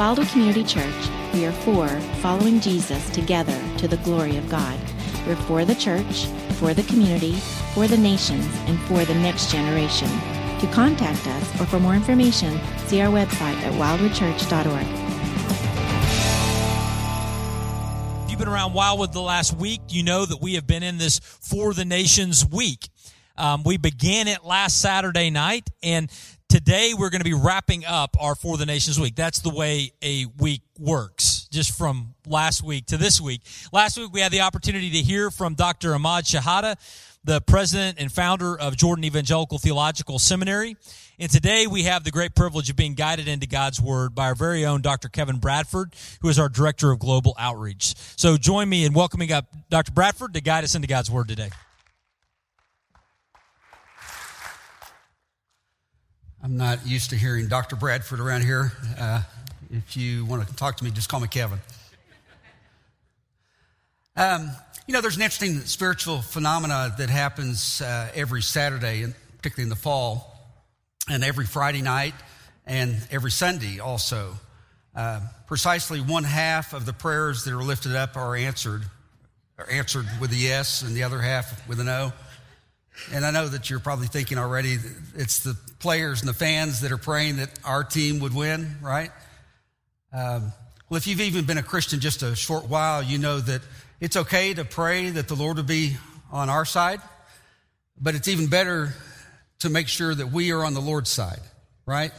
Wildwood Community Church, we are for following Jesus together to the glory of God. We're for the church, for the community, for the nations, and for the next generation. To contact us or for more information, see our website at wildwoodchurch.org. If you've been around Wildwood the last week, you know that we have been in this For the Nations week. Um, we began it last Saturday night, and today we're going to be wrapping up our For the Nations week. That's the way a week works, just from last week to this week. Last week we had the opportunity to hear from Dr. Imad Shehadeh, the president and founder of Jordan Evangelical Theological Seminary. And today we have the great privilege of being guided into God's Word by our very own Dr. Kevin Bradford, who is our Director of Global Outreach. So join me in welcoming up Dr. Bradford to guide us into God's Word today. I'm not used to hearing Dr. Bradford around here. Uh, if you want to talk to me, just call me Kevin. Um, you know, there's an interesting spiritual phenomena that happens uh, every Saturday, and particularly in the fall, and every Friday night, and every Sunday also. Uh, precisely one half of the prayers that are lifted up are answered, are answered with a yes, and the other half with a no. And I know that you're probably thinking already it's the players and the fans that are praying that our team would win, right? Um, well, if you've even been a Christian just a short while, you know that it's okay to pray that the Lord will be on our side, but it's even better to make sure that we are on the Lord's side, right?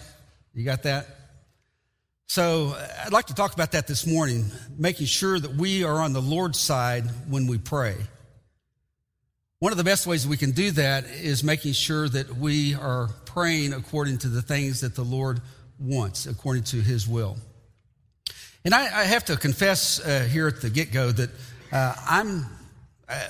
You got that? So I'd like to talk about that this morning, making sure that we are on the Lord's side when we pray. One of the best ways we can do that is making sure that we are praying according to the things that the Lord wants, according to His will. And I, I have to confess uh, here at the get go that uh, I'm a,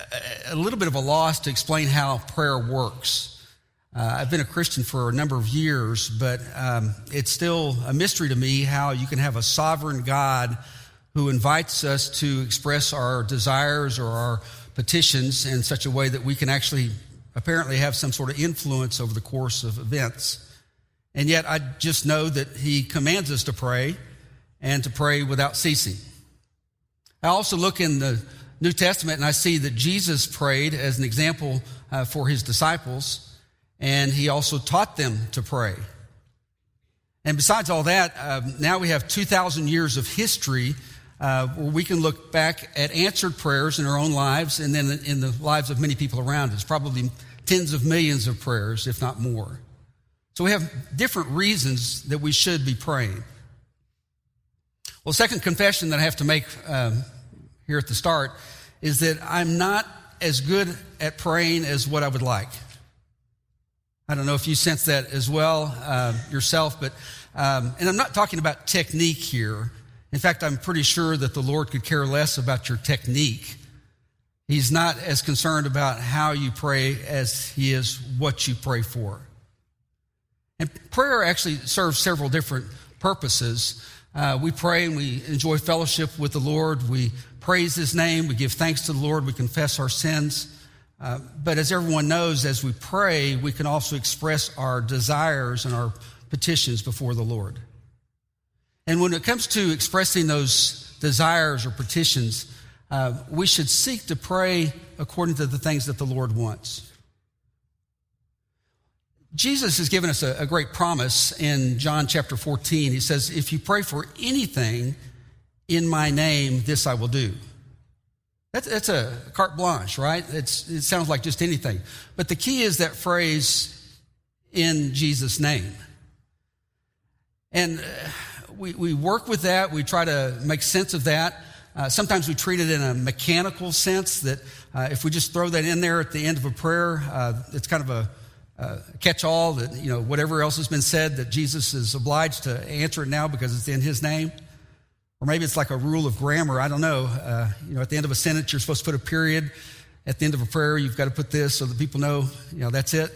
a, little bit of a loss to explain how prayer works. Uh, I've been a Christian for a number of years, but um, it's still a mystery to me how you can have a sovereign God who invites us to express our desires or our petitions in such a way that we can actually apparently have some sort of influence over the course of events. And yet I just know that he commands us to pray and to pray without ceasing. I also look in the New Testament and I see that Jesus prayed as an example uh, for his disciples, and he also taught them to pray. And besides all that, uh, now we have 2,000 years of history uh, we can look back at answered prayers in our own lives and then in the lives of many people around us, probably tens of millions of prayers, if not more. So we have different reasons that we should be praying. Well, second confession that I have to make um, here at the start is that I'm not as good at praying as what I would like. I don't know if you sense that as well uh, yourself, but um, and I'm not talking about technique here. In fact, I'm pretty sure that the Lord could care less about your technique. He's not as concerned about how you pray as he is what you pray for. And prayer actually serves several different purposes. Uh, we pray and we enjoy fellowship with the Lord. We praise his name. We give thanks to the Lord. We confess our sins. Uh, but as everyone knows, as we pray, we can also express our desires and our petitions before the Lord. And when it comes to expressing those desires or petitions, uh, we should seek to pray according to the things that the Lord wants. Jesus has given us a, a, great promise in John chapter 14. He says, If you pray for anything in my name, this I will do. That's, that's a carte blanche, right? It's, it sounds like just anything. But the key is that phrase, in Jesus' name. And uh, we, we work with that. We try to make sense of that. Uh, sometimes we treat it in a mechanical sense that uh, if we just throw that in there at the end of a prayer, uh, it's kind of a, catch all that, you know, whatever else has been said, that Jesus is obliged to answer it now because it's in his name. Or maybe it's like a rule of grammar. I don't know. Uh, you know, at the end of a sentence, you're supposed to put a period. At the end of a prayer, you've got to put this so that people know, you know, that's it.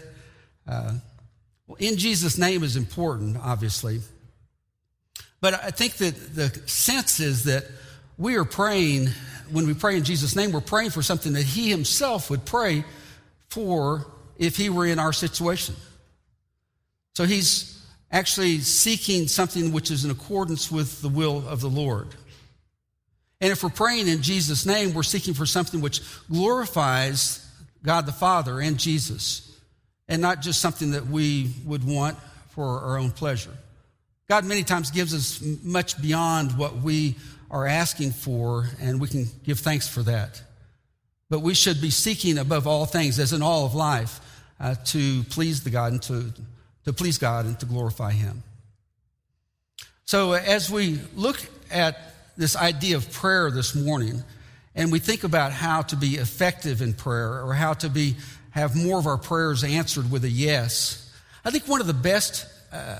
Uh, well, in Jesus' name is important, obviously. But I think that the sense is that we are praying, when we pray in Jesus' name, we're praying for something that He Himself would pray for if He were in our situation. So He's actually seeking something which is in accordance with the will of the Lord. And if we're praying in Jesus' name, we're seeking for something which glorifies God the Father and Jesus, and not just something that we would want for our own pleasure. God many times gives us much beyond what we are asking for, and we can give thanks for that. But we should be seeking above all things, as in all of life, uh, to please the God and to, to please God and to glorify Him. So as we look at this idea of prayer this morning, and we think about how to be effective in prayer or how to be have more of our prayers answered with a yes. I think one of the best uh,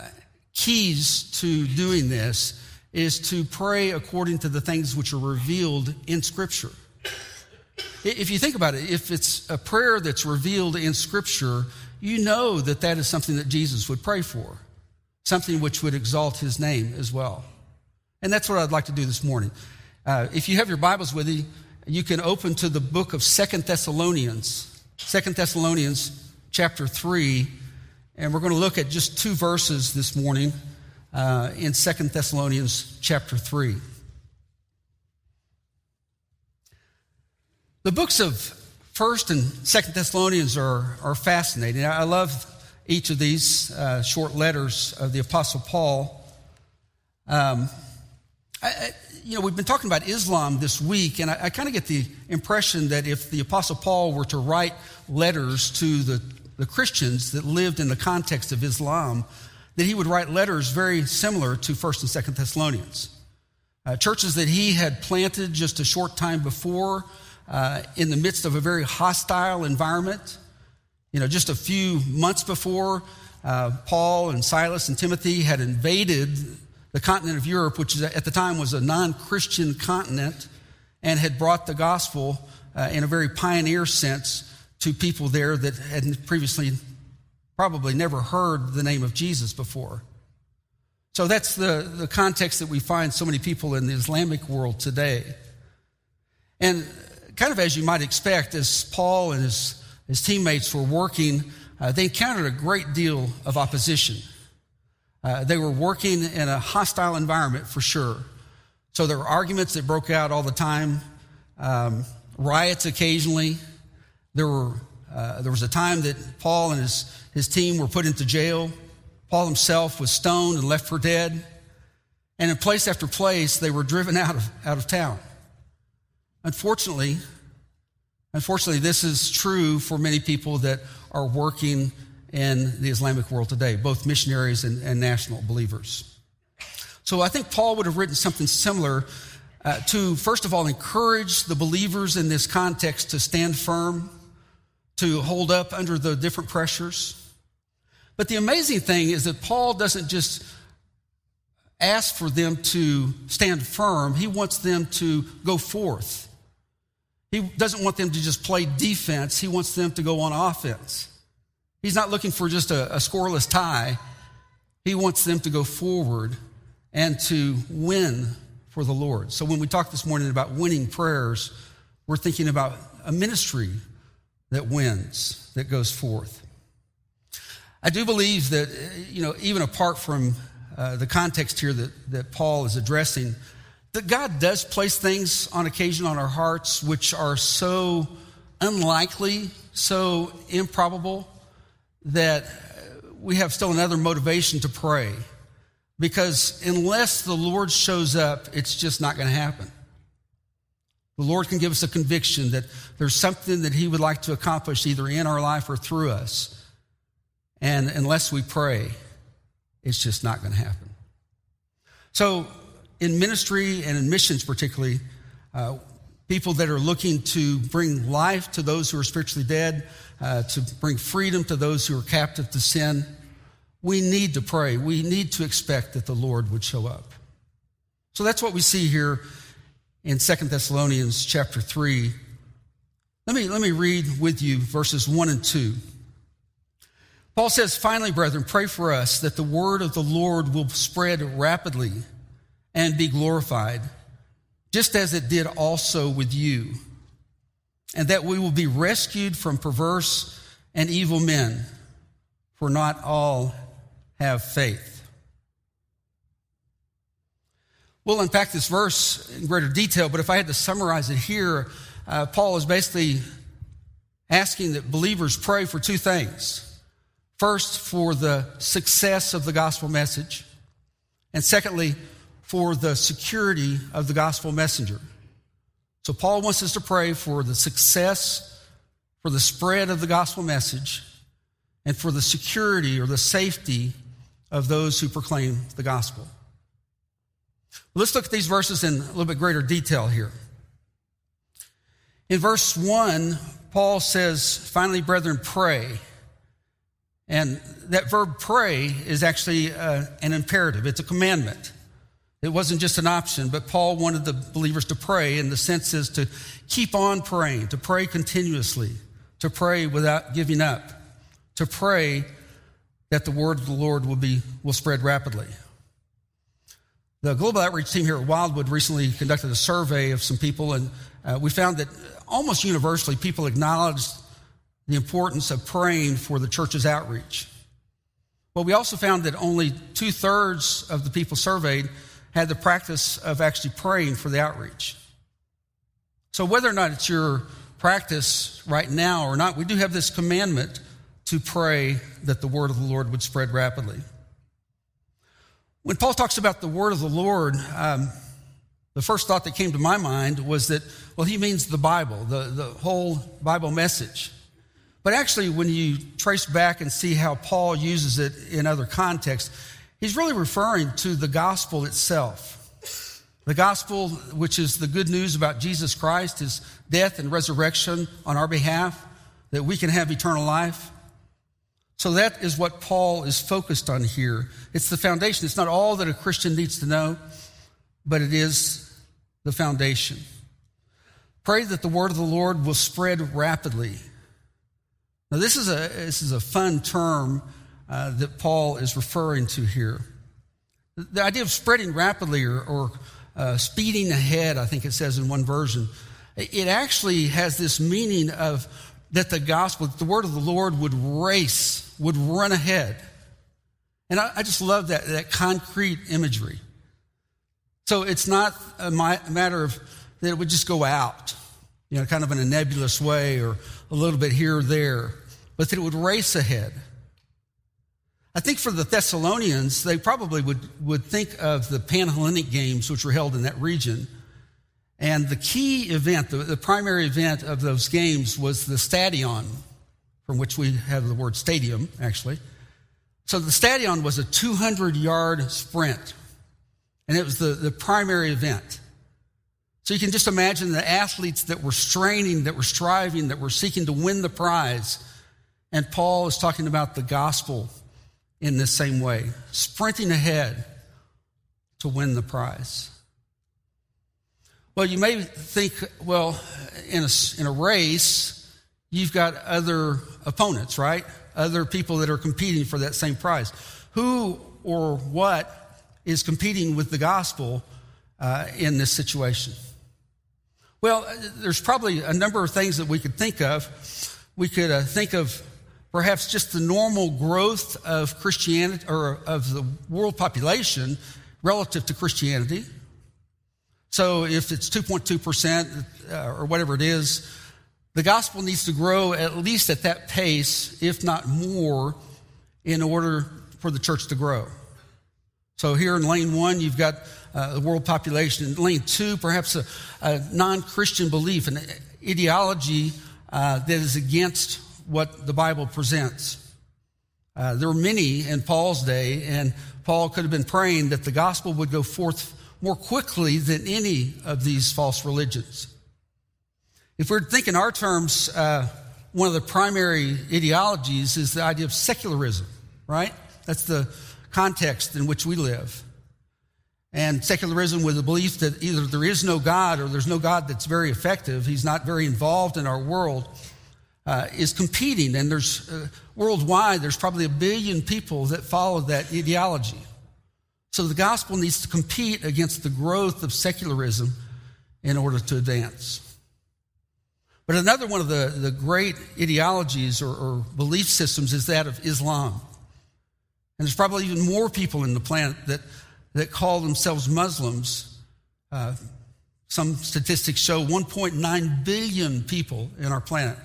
keys to doing this is to pray according to the things which are revealed in Scripture. If you think about it, if it's a prayer that's revealed in Scripture, you know that that is something that Jesus would pray for, something which would exalt his name as well. And that's what I'd like to do this morning. Uh, if you have your Bibles with you, you can open to the book of Second Thessalonians, Second Thessalonians chapter 3, and we're going to look at just two verses this morning uh, in Second Thessalonians chapter 3. The books of First and Second Thessalonians are, are fascinating. I love each of these uh, short letters of the Apostle Paul. Um, I, you know, we've been talking about Islam this week, and I, I kind of get the impression that if the Apostle Paul were to write letters to the, the Christians that lived in the context of Islam, that he would write letters very similar to 1st and 2nd Thessalonians. Uh, churches that he had planted just a short time before uh, in the midst of a very hostile environment. You know, just a few months before, uh, Paul and Silas and Timothy had invaded the continent of Europe, which at the time was a non Christian continent, and had brought the gospel uh, in a very pioneer sense to people there that had previously probably never heard the name of Jesus before. So that's the, the context that we find so many people in the Islamic world today. And kind of as you might expect, as Paul and his, his teammates were working, uh, they encountered a great deal of opposition. Uh, they were working in a hostile environment for sure. So there were arguments that broke out all the time, um, riots occasionally. There, were, uh, there was a time that Paul and his, his team were put into jail. Paul himself was stoned and left for dead. And in place after place, they were driven out of, out of town. Unfortunately, unfortunately, this is true for many people that are working in the Islamic world today, both missionaries and, and national believers. So I think Paul would have written something similar uh, to, first of all, encourage the believers in this context to stand firm, to hold up under the different pressures. But the amazing thing is that Paul doesn't just ask for them to stand firm, he wants them to go forth. He doesn't want them to just play defense, he wants them to go on offense. He's not looking for just a, a scoreless tie. He wants them to go forward and to win for the Lord. So when we talk this morning about winning prayers, we're thinking about a ministry that wins, that goes forth. I do believe that, you know, even apart from uh, the context here that, that Paul is addressing, that God does place things on occasion on our hearts which are so unlikely, so improbable, that we have still another motivation to pray. Because unless the Lord shows up, it's just not going to happen. The Lord can give us a conviction that there's something that He would like to accomplish either in our life or through us. And unless we pray, it's just not going to happen. So, in ministry and in missions, particularly, uh, people that are looking to bring life to those who are spiritually dead, uh, to bring freedom to those who are captive to sin, we need to pray. We need to expect that the Lord would show up. So that's what we see here in Second Thessalonians chapter 3. Let me, let me read with you verses 1 and 2. Paul says, Finally, brethren, pray for us that the word of the Lord will spread rapidly and be glorified, just as it did also with you and that we will be rescued from perverse and evil men, for not all have faith. We'll unpack this verse in greater detail, but if I had to summarize it here, uh, Paul is basically asking that believers pray for two things. First, for the success of the gospel message, and secondly, for the security of the gospel messenger. So, Paul wants us to pray for the success, for the spread of the gospel message, and for the security or the safety of those who proclaim the gospel. Let's look at these verses in a little bit greater detail here. In verse 1, Paul says, Finally, brethren, pray. And that verb pray is actually uh, an imperative, it's a commandment. It wasn't just an option, but Paul wanted the believers to pray, and the sense is to keep on praying, to pray continuously, to pray without giving up, to pray that the word of the Lord will, be, will spread rapidly. The Global Outreach team here at Wildwood recently conducted a survey of some people, and uh, we found that almost universally people acknowledged the importance of praying for the church's outreach. But we also found that only two thirds of the people surveyed had the practice of actually praying for the outreach. So, whether or not it's your practice right now or not, we do have this commandment to pray that the word of the Lord would spread rapidly. When Paul talks about the word of the Lord, um, the first thought that came to my mind was that, well, he means the Bible, the, the whole Bible message. But actually, when you trace back and see how Paul uses it in other contexts, He's really referring to the gospel itself. The gospel, which is the good news about Jesus Christ, his death and resurrection on our behalf, that we can have eternal life. So that is what Paul is focused on here. It's the foundation. It's not all that a Christian needs to know, but it is the foundation. Pray that the word of the Lord will spread rapidly. Now, this is a, this is a fun term uh, that Paul is referring to here. The idea of spreading rapidly or, or uh, speeding ahead, I think it says in one version, it actually has this meaning of that the gospel, that the word of the Lord would race, would run ahead. And I, I just love that, that concrete imagery. So it's not a matter of that it would just go out, you know, kind of in a nebulous way or a little bit here or there, but that it would race ahead. I think for the Thessalonians, they probably would, would think of the Panhellenic Games, which were held in that region. And the key event, the, the primary event of those games was the stadion, from which we have the word stadium, actually. So the stadion was a 200 yard sprint, and it was the, the primary event. So you can just imagine the athletes that were straining, that were striving, that were seeking to win the prize. And Paul is talking about the gospel in this same way, sprinting ahead to win the prize. Well, you may think, well, in a, in a race, you've got other opponents, right? Other people that are competing for that same prize. Who or what is competing with the gospel uh, in this situation? Well, there's probably a number of things that we could think of. We could uh, think of perhaps just the normal growth of Christianity or of the world population relative to Christianity. So if it's 2.2% uh, or whatever it is, the gospel needs to grow at least at that pace, if not more, in order for the church to grow. So here in lane one, you've got uh, the world population. In lane two, perhaps a, a non Christian belief, an ideology uh, that is against what the Bible presents. Uh, there were many in Paul's day, and Paul could have been praying that the gospel would go forth more quickly than any of these false religions. If we're thinking our terms, uh, one of the primary ideologies is the idea of secularism, right? That's the context in which we live. And secularism with the belief that either there is no God or there's no God that's very effective, he's not very involved in our world uh, is competing, and there's uh, worldwide, there's probably a billion people that follow that ideology. So the gospel needs to compete against the growth of secularism in order to advance. But another one of the, the great ideologies or, or belief systems is that of Islam. And there's probably even more people in the planet that, that call themselves Muslims Uh, some statistics show 1.9 billion people in our planet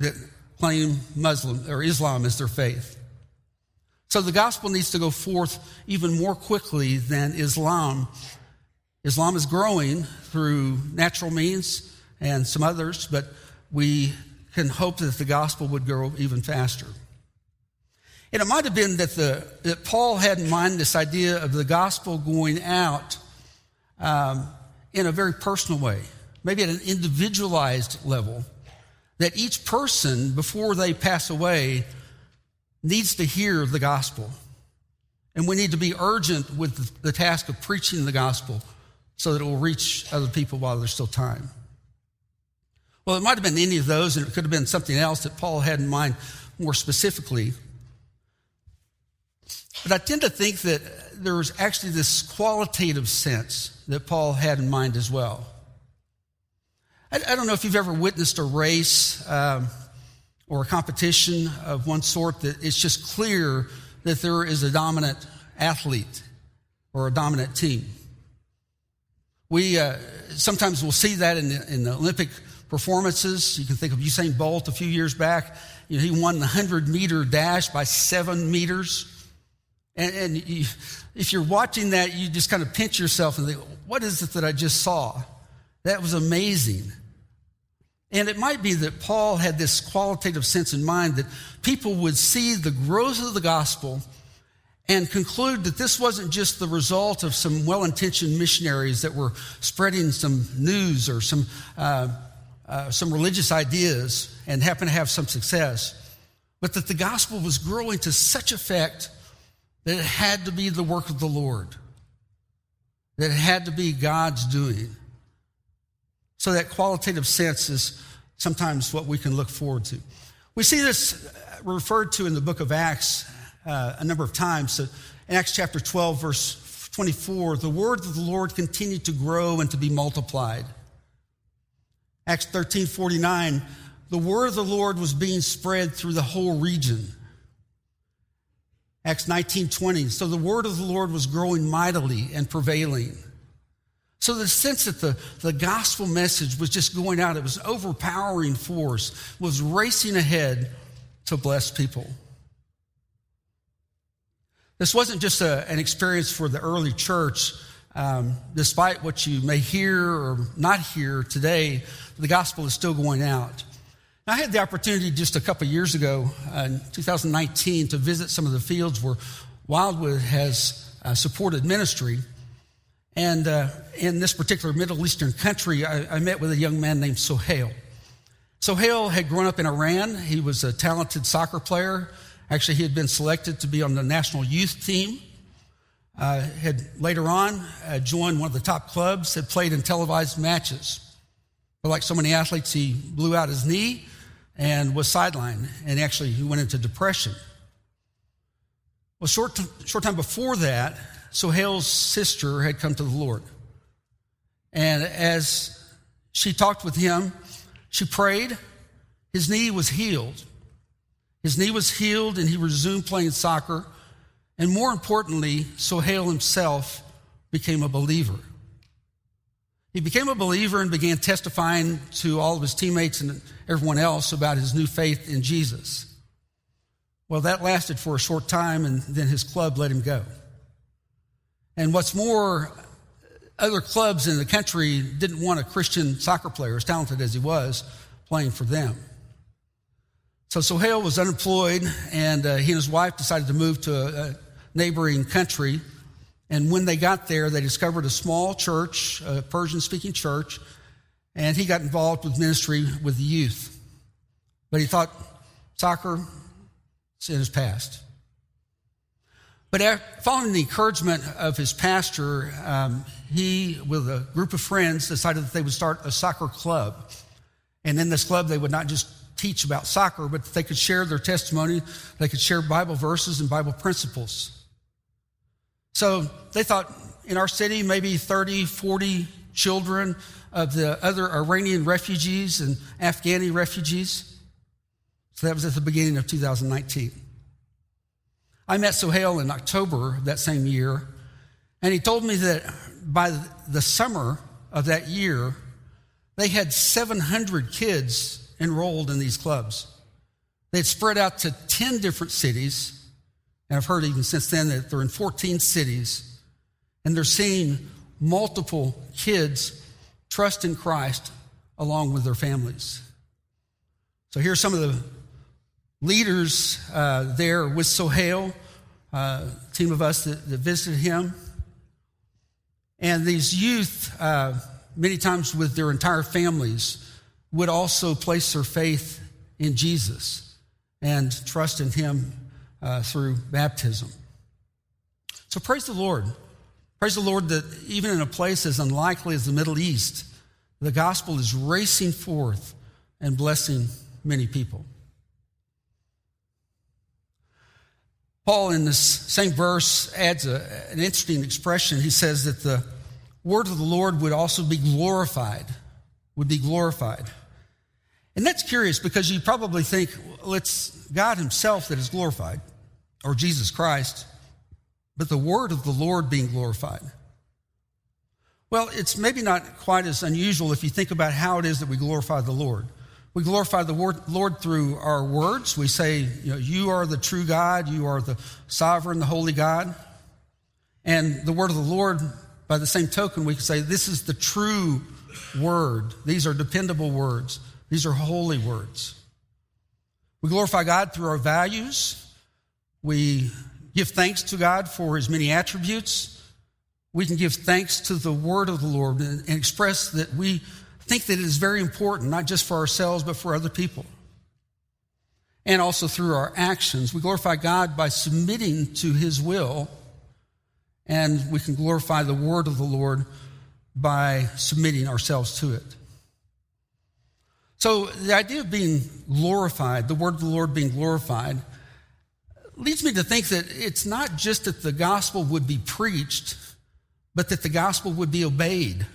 that claim Muslim or Islam as their faith. So the gospel needs to go forth even more quickly than Islam. Islam is growing through natural means and some others, but we can hope that the gospel would grow even faster. And it might have been that, the, that Paul had in mind this idea of the gospel going out um, in a very personal way, maybe at an individualized level, that each person, before they pass away, needs to hear the gospel. And we need to be urgent with the task of preaching the gospel so that it will reach other people while there's still time. Well, it might have been any of those, and it could have been something else that Paul had in mind more specifically. But I tend to think that there was actually this qualitative sense that Paul had in mind as well. I, I don't know if you've ever witnessed a race um, or a competition of one sort that it's just clear that there is a dominant athlete or a dominant team. We uh, sometimes will see that in the, in the Olympic performances. You can think of Usain Bolt a few years back. You know, he won the 100 meter dash by seven meters. And, and you, if you're watching that, you just kind of pinch yourself and think, what is it that I just saw? That was amazing. And it might be that Paul had this qualitative sense in mind that people would see the growth of the gospel and conclude that this wasn't just the result of some well intentioned missionaries that were spreading some news or some, uh, uh, some religious ideas and happened to have some success, but that the gospel was growing to such effect that it had to be the work of the Lord, that it had to be God's doing. So that qualitative sense is sometimes what we can look forward to. We see this referred to in the book of Acts uh, a number of times. So in Acts chapter 12, verse 24, the word of the Lord continued to grow and to be multiplied. Acts 13, 49, the word of the Lord was being spread through the whole region. Acts 19:20. So the word of the Lord was growing mightily and prevailing. So the sense that the, the gospel message was just going out, it was overpowering force, was racing ahead to bless people. This wasn't just a, an experience for the early church. Um, despite what you may hear or not hear today, the gospel is still going out. I had the opportunity just a couple years ago, uh, in 2019, to visit some of the fields where Wildwood has uh, supported ministry. And uh, in this particular Middle Eastern country, I, I, met with a young man named Sohail. Sohail had grown up in Iran. He was a talented soccer player. Actually, he had been selected to be on the national youth team. Uh, had later on uh, joined one of the top clubs, had played in televised matches. But like so many athletes, he blew out his knee and was sidelined, and actually he went into depression. Well, short, short time before that, Sohail's sister had come to the Lord. And as she talked with him, she prayed. His knee was healed. His knee was healed, and he resumed playing soccer. And more importantly, Sohail himself became a believer. He became a believer and began testifying to all of his teammates and everyone else about his new faith in Jesus. Well, that lasted for a short time, and then his club let him go. And what's more, other clubs in the country didn't want a Christian soccer player, as talented as he was, playing for them. So Sohail was unemployed, and uh, he and his wife decided to move to a, a neighboring country and when they got there, they discovered a small church, a Persian speaking church, and he got involved with ministry with the youth. But he thought soccer is in his past. But following the encouragement of his pastor, um, he, with a group of friends, decided that they would start a soccer club. And in this club, they would not just teach about soccer, but they could share their testimony, they could share Bible verses and Bible principles. So they thought in our city, maybe 30, 40 children of the other Iranian refugees and Afghani refugees. So that was at the beginning of 2019. I met Sohail in October that same year, and he told me that by the summer of that year, they had 700 kids enrolled in these clubs. They'd spread out to 10 different cities. And I've heard even since then that they're in 14 cities. And they're seeing multiple kids trust in Christ along with their families. So here's some of the leaders uh, there with Sohail, uh, team of us that, that, visited him. And these youth, uh, many times with their entire families, would also place their faith in Jesus and trust in him uh, through baptism. So praise the Lord. Praise the Lord that even in a place as unlikely as the Middle East, the gospel is racing forth and blessing many people. Paul, in this same verse, adds a, an interesting expression. He says that the word of the Lord would also be glorified, would be glorified. And that's curious because you probably think, well, it's God Himself that is glorified, or Jesus Christ but the word of the Lord being glorified. Well, it's maybe not quite as unusual if you think about how it is that we glorify the Lord. We glorify the Lord through our words. We say, you know, you are the true God, you are the sovereign, the holy God. And the word of the Lord, by the same token, we can say, this is the true word. These are dependable words, these are holy words. We glorify God through our values. We give thanks to God for his many attributes. We can give thanks to the word of the Lord and, and express that we think that it is very important, not just for ourselves, but for other people. And also through our actions. We glorify God by submitting to his will, and we can glorify the word of the Lord by submitting ourselves to it. So, the idea of being glorified, the word of the Lord being glorified, leads me to think that it's not just that the gospel would be preached, but that the gospel would be obeyed.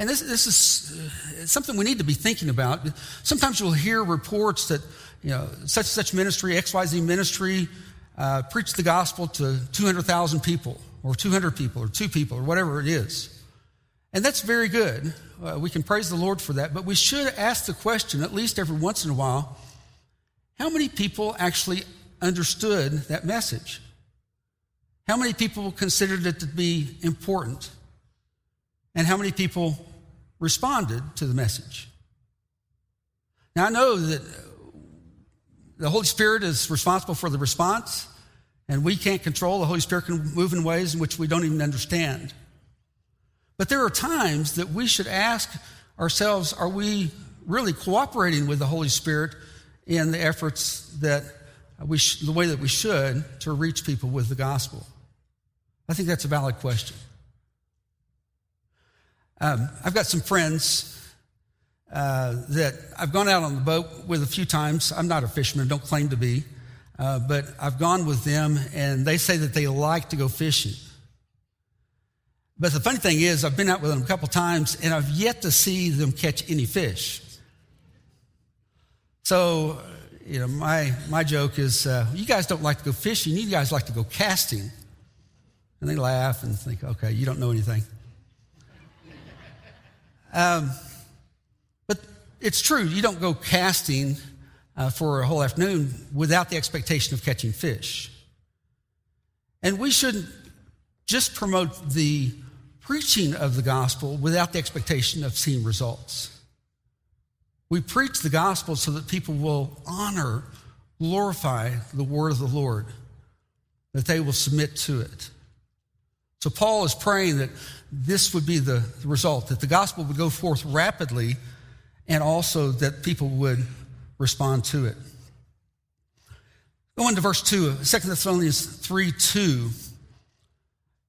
And this, this is uh, something we need to be thinking about. Sometimes you'll hear reports that, you know, such such ministry, XYZ ministry, uh, preached the gospel to 200,000 people, or 200 people, or two people, or whatever it is. And that's very good. Uh, we can praise the Lord for that, but we should ask the question, at least every once in a while, how many people actually understood that message? How many people considered it to be important? And how many people responded to the message? Now, I know that the Holy Spirit is responsible for the response, and we can't control. The Holy Spirit can move in ways in which we don't even understand. But there are times that we should ask ourselves are we really cooperating with the Holy Spirit in the efforts that we sh- the way that we should to reach people with the gospel? I think that's a valid question. Um, I've got some friends uh, that I've gone out on the boat with a few times. I'm not a fisherman, don't claim to be, uh, but I've gone with them, and they say that they like to go fishing. But the funny thing is, I've been out with them a couple times, and I've yet to see them catch any fish. So, you know, my, my joke is, uh, you guys don't like to go fishing, you guys like to go casting. And they laugh and think, okay, you don't know anything. Um, but it's true, you don't go casting uh, for a whole afternoon without the expectation of catching fish. And we shouldn't just promote the preaching of the gospel without the expectation of seeing results. We preach the gospel so that people will honor, glorify the word of the Lord, that they will submit to it. So Paul is praying that this would be the result, that the gospel would go forth rapidly and also that people would respond to it. Going to verse 2, 2 Thessalonians 3 2.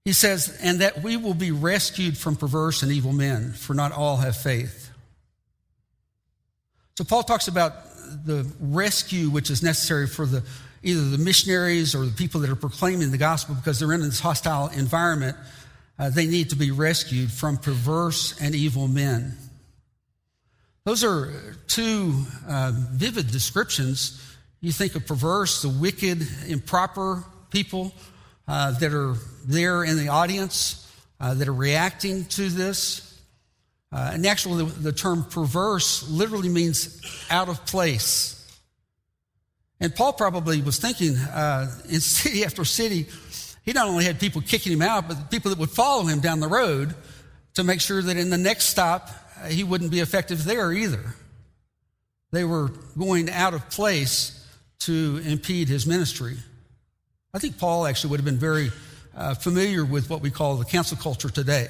He says, And that we will be rescued from perverse and evil men, for not all have faith. So Paul talks about the rescue which is necessary for the either the missionaries or the people that are proclaiming the gospel because they're in this hostile environment. Uh, they need to be rescued from perverse and evil men. Those are two uh, vivid descriptions. You think of perverse, the wicked, improper people, uh, that are there in the audience uh, that are reacting to this. Uh, and actually, the, the term perverse literally means out of place. And Paul probably was thinking uh, in city after city, he not only had people kicking him out, but people that would follow him down the road to make sure that in the next stop, uh, he wouldn't be effective there either. They were going out of place to impede his ministry. I think Paul actually would have been very uh, familiar with what we call the cancel culture today.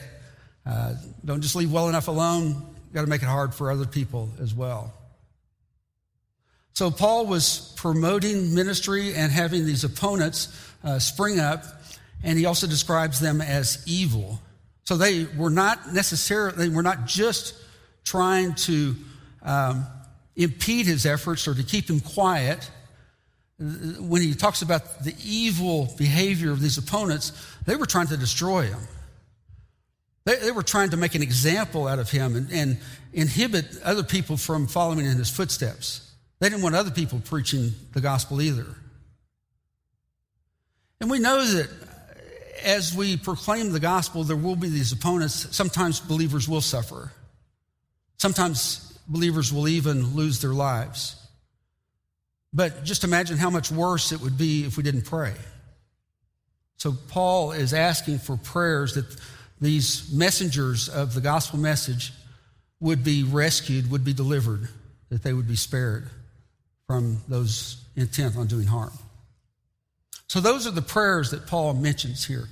Uh, don't just leave well enough alone, you've got to make it hard for other people as well. So Paul was promoting ministry and having these opponents uh, spring up, and he also describes them as evil. So they were not necessarily, they were not just trying to um, impede his efforts or to keep him quiet. When he talks about the evil behavior of these opponents, they were trying to destroy him. They, they were trying to make an example out of him and, and inhibit other people from following in his footsteps. They didn't want other people preaching the gospel either. And we know that as we proclaim the gospel, there will be these opponents. Sometimes believers will suffer. Sometimes believers will even lose their lives. But just imagine how much worse it would be if we didn't pray. So, Paul is asking for prayers that these messengers of the gospel message would be rescued, would be delivered, that they would be spared from those intent on doing harm. So, those are the prayers that Paul mentions here.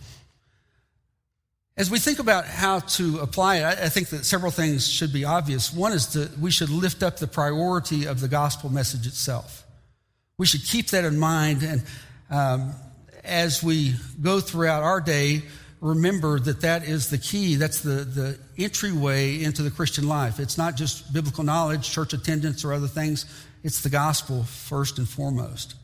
As we think about how to apply it, I think that several things should be obvious. One is that we should lift up the priority of the gospel message itself. We should keep that in mind. And um, as we go throughout our day, remember that that is the key. That's the, the entryway into the Christian life. It's not just biblical knowledge, church attendance, or other things. It's the gospel first and foremost.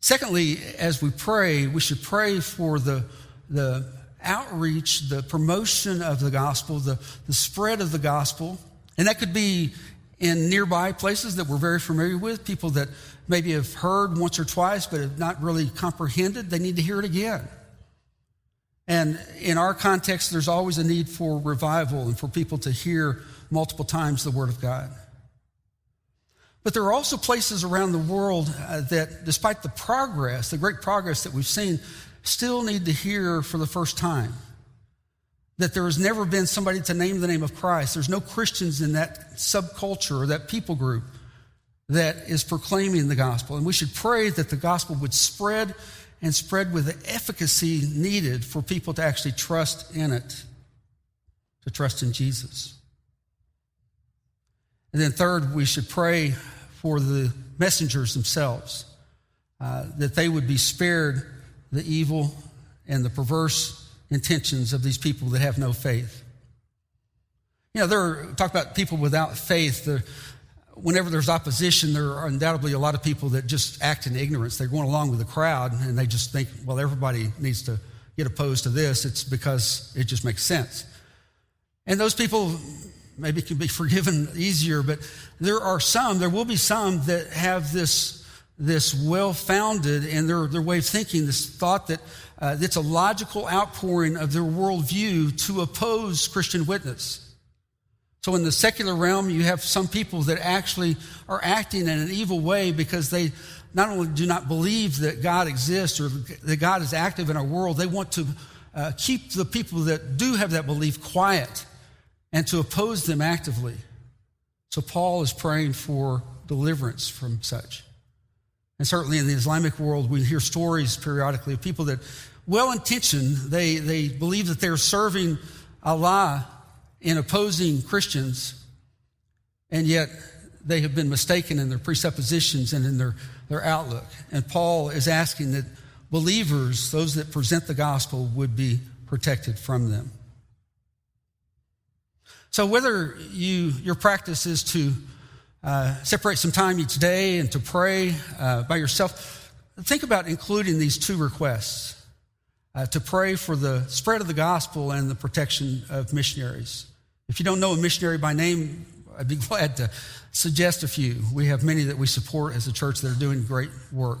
Secondly, as we pray, we should pray for the, the outreach, the promotion of the gospel, the, the spread of the gospel. And that could be in nearby places that we're very familiar with, people that maybe have heard once or twice but have not really comprehended. They need to hear it again. And in our context, there's always a need for revival and for people to hear multiple times the Word of God. But there are also places around the world uh, that, despite the progress, the great progress that we've seen, still need to hear for the first time that there has never been somebody to name the name of Christ. There's no Christians in that subculture or that people group that is proclaiming the gospel. And we should pray that the gospel would spread and spread with the efficacy needed for people to actually trust in it, to trust in Jesus. And then, third, we should pray for the messengers themselves, uh, that they would be spared the evil and the perverse intentions of these people that have no faith. You know, there are, talk about people without faith. whenever there's opposition, there are undoubtedly a lot of people that just act in ignorance. They're going along with the crowd and they just think, well, everybody needs to get opposed to this. It's because it just makes sense. And those people maybe can be forgiven easier, but there are some, there will be some that have this this well founded in their, their way of thinking, this thought that uh, it's a logical outpouring of their worldview to oppose Christian witness. So, in the secular realm, you have some people that actually are acting in an evil way because they not only do not believe that God exists or that God is active in our world, they want to uh, keep the people that do have that belief quiet and to oppose them actively. So, Paul is praying for deliverance from such. And certainly in the Islamic world, we hear stories periodically of people that, well intentioned, they, they believe that they're serving Allah in opposing Christians, and yet they have been mistaken in their presuppositions and in their, their outlook. And Paul is asking that believers, those that present the gospel, would be protected from them. So whether you, your practice is to uh, separate some time each day and to pray uh, by yourself. Think about including these two requests uh, to pray for the spread of the gospel and the protection of missionaries. If you don't know a missionary by name, I'd be glad to suggest a few. We have many that we support as a church that are doing great work.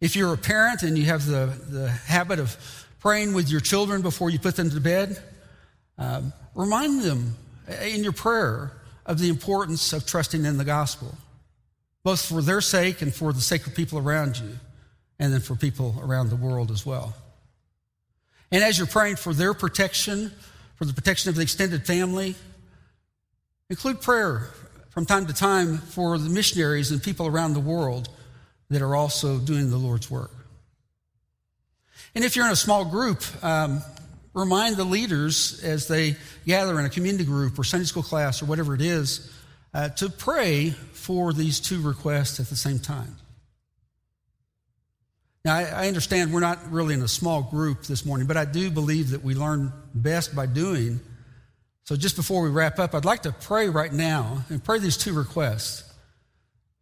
If you're a parent and you have the, the habit of praying with your children before you put them to bed, um, remind them in your prayer of the importance of trusting in the gospel, both for their sake and for the sake of people around you, and then for people around the world as well. And as you're praying for their protection, for the protection of the extended family, include prayer from time to time for the missionaries and people around the world that are also doing the Lord's work. And if you're in a small group, um, remind the leaders as they gather in a community group or Sunday school class or whatever it is uh, to pray for these two requests at the same time. Now, I, I understand we're not really in a small group this morning, but I do believe that we learn best by doing. So, just before we wrap up, I'd like to pray right now and pray these two requests.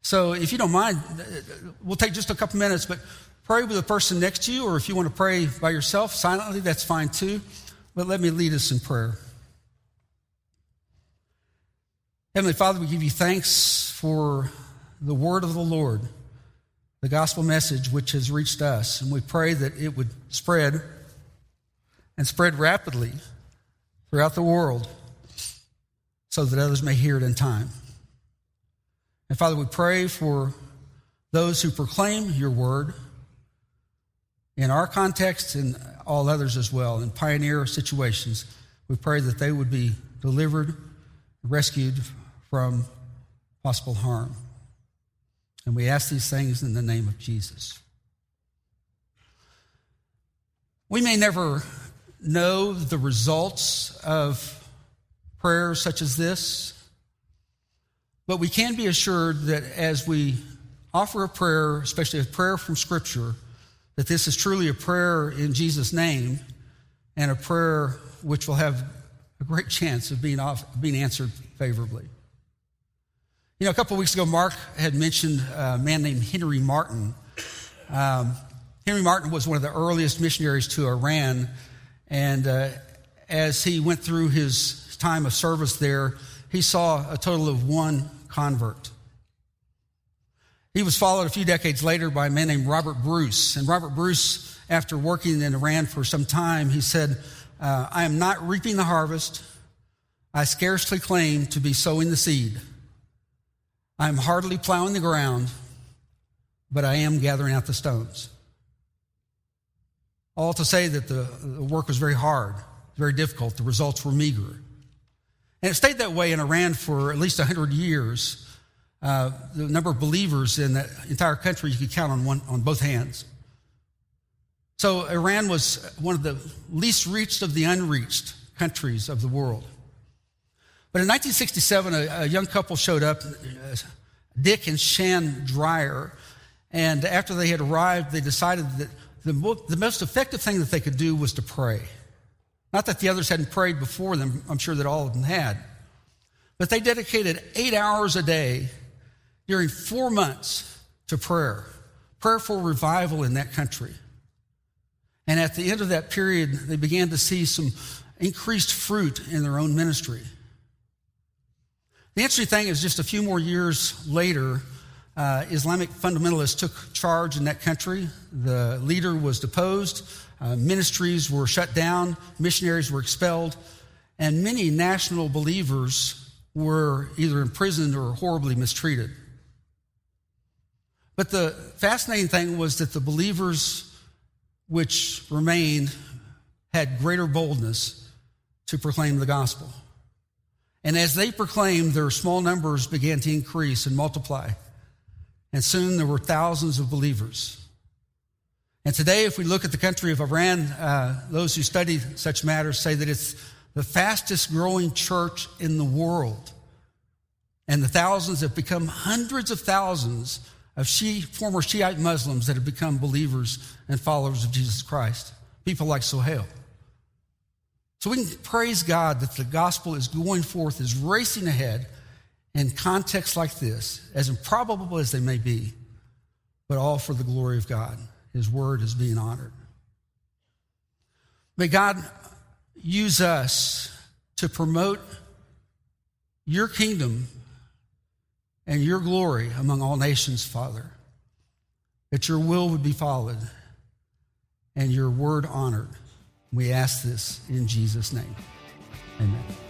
So, if you don't mind, we'll take just a couple minutes, but pray with the person next to you, or if you want to pray by yourself silently, that's fine too. But let me lead us in prayer. Heavenly Father, we give you thanks for the word of the Lord, the gospel message which has reached us, and we pray that it would spread and spread rapidly throughout the world so that others may hear it in time. And Father, we pray for those who proclaim your word in our context and all others as well, in pioneer situations. We pray that they would be delivered, rescued from possible harm. And we ask these things in the name of Jesus. We may never know the results of prayers such as this, but we can be assured that as we offer a prayer, especially a prayer from Scripture, that this is truly a prayer in Jesus' name and a prayer which will have a great chance of being, off, being answered favorably. You know, a couple weeks ago, Mark had mentioned a man named Henry Martyn. Um, Henry Martyn was one of the earliest missionaries to Iran, and uh, as he went through his time of service there, he saw a total of one convert. He was followed a few decades later by a man named Robert Bruce. And Robert Bruce, after working in Iran for some time, he said, uh, I am not reaping the harvest. I scarcely claim to be sowing the seed. I am hardly plowing the ground, but I am gathering out the stones. All to say that the, the work was very hard, very difficult. The results were meager. And it stayed that way in Iran for at least 100 years. Uh, the number of believers in that entire country you could count on, one, on both hands. So Iran was one of the least reached of the unreached countries of the world. But in 1967, a, a young couple showed up, uh, Dick and Shan Dreyer, and after they had arrived, they decided that the, mo- the most effective thing that they could do was to pray. Not that the others hadn't prayed before them, I'm sure that all of them had. But they dedicated eight hours a day during four months to prayer, prayer for revival in that country. And at the end of that period, they began to see some increased fruit in their own ministry. The interesting thing is, just a few more years later, uh, Islamic fundamentalists took charge in that country. The leader was deposed, uh, ministries were shut down, missionaries were expelled, and many national believers were either imprisoned or horribly mistreated. But the fascinating thing was that the believers which remained had greater boldness to proclaim the gospel. And as they proclaimed, their small numbers began to increase and multiply. And soon there were thousands of believers. And today, if we look at the country of Iran, uh, those who study such matters say that it's the fastest growing church in the world. And the thousands have become hundreds of thousands of Shia, former Shiite Muslims that have become believers and followers of Jesus Christ. People like Sohail. So we can praise God that the gospel is going forth, is racing ahead in contexts like this, as improbable as they may be, but all for the glory of God. His word is being honored. May God use us to promote your kingdom and your glory among all nations, Father. that your will would be followed and your word honored. We ask this in Jesus' name. Amen.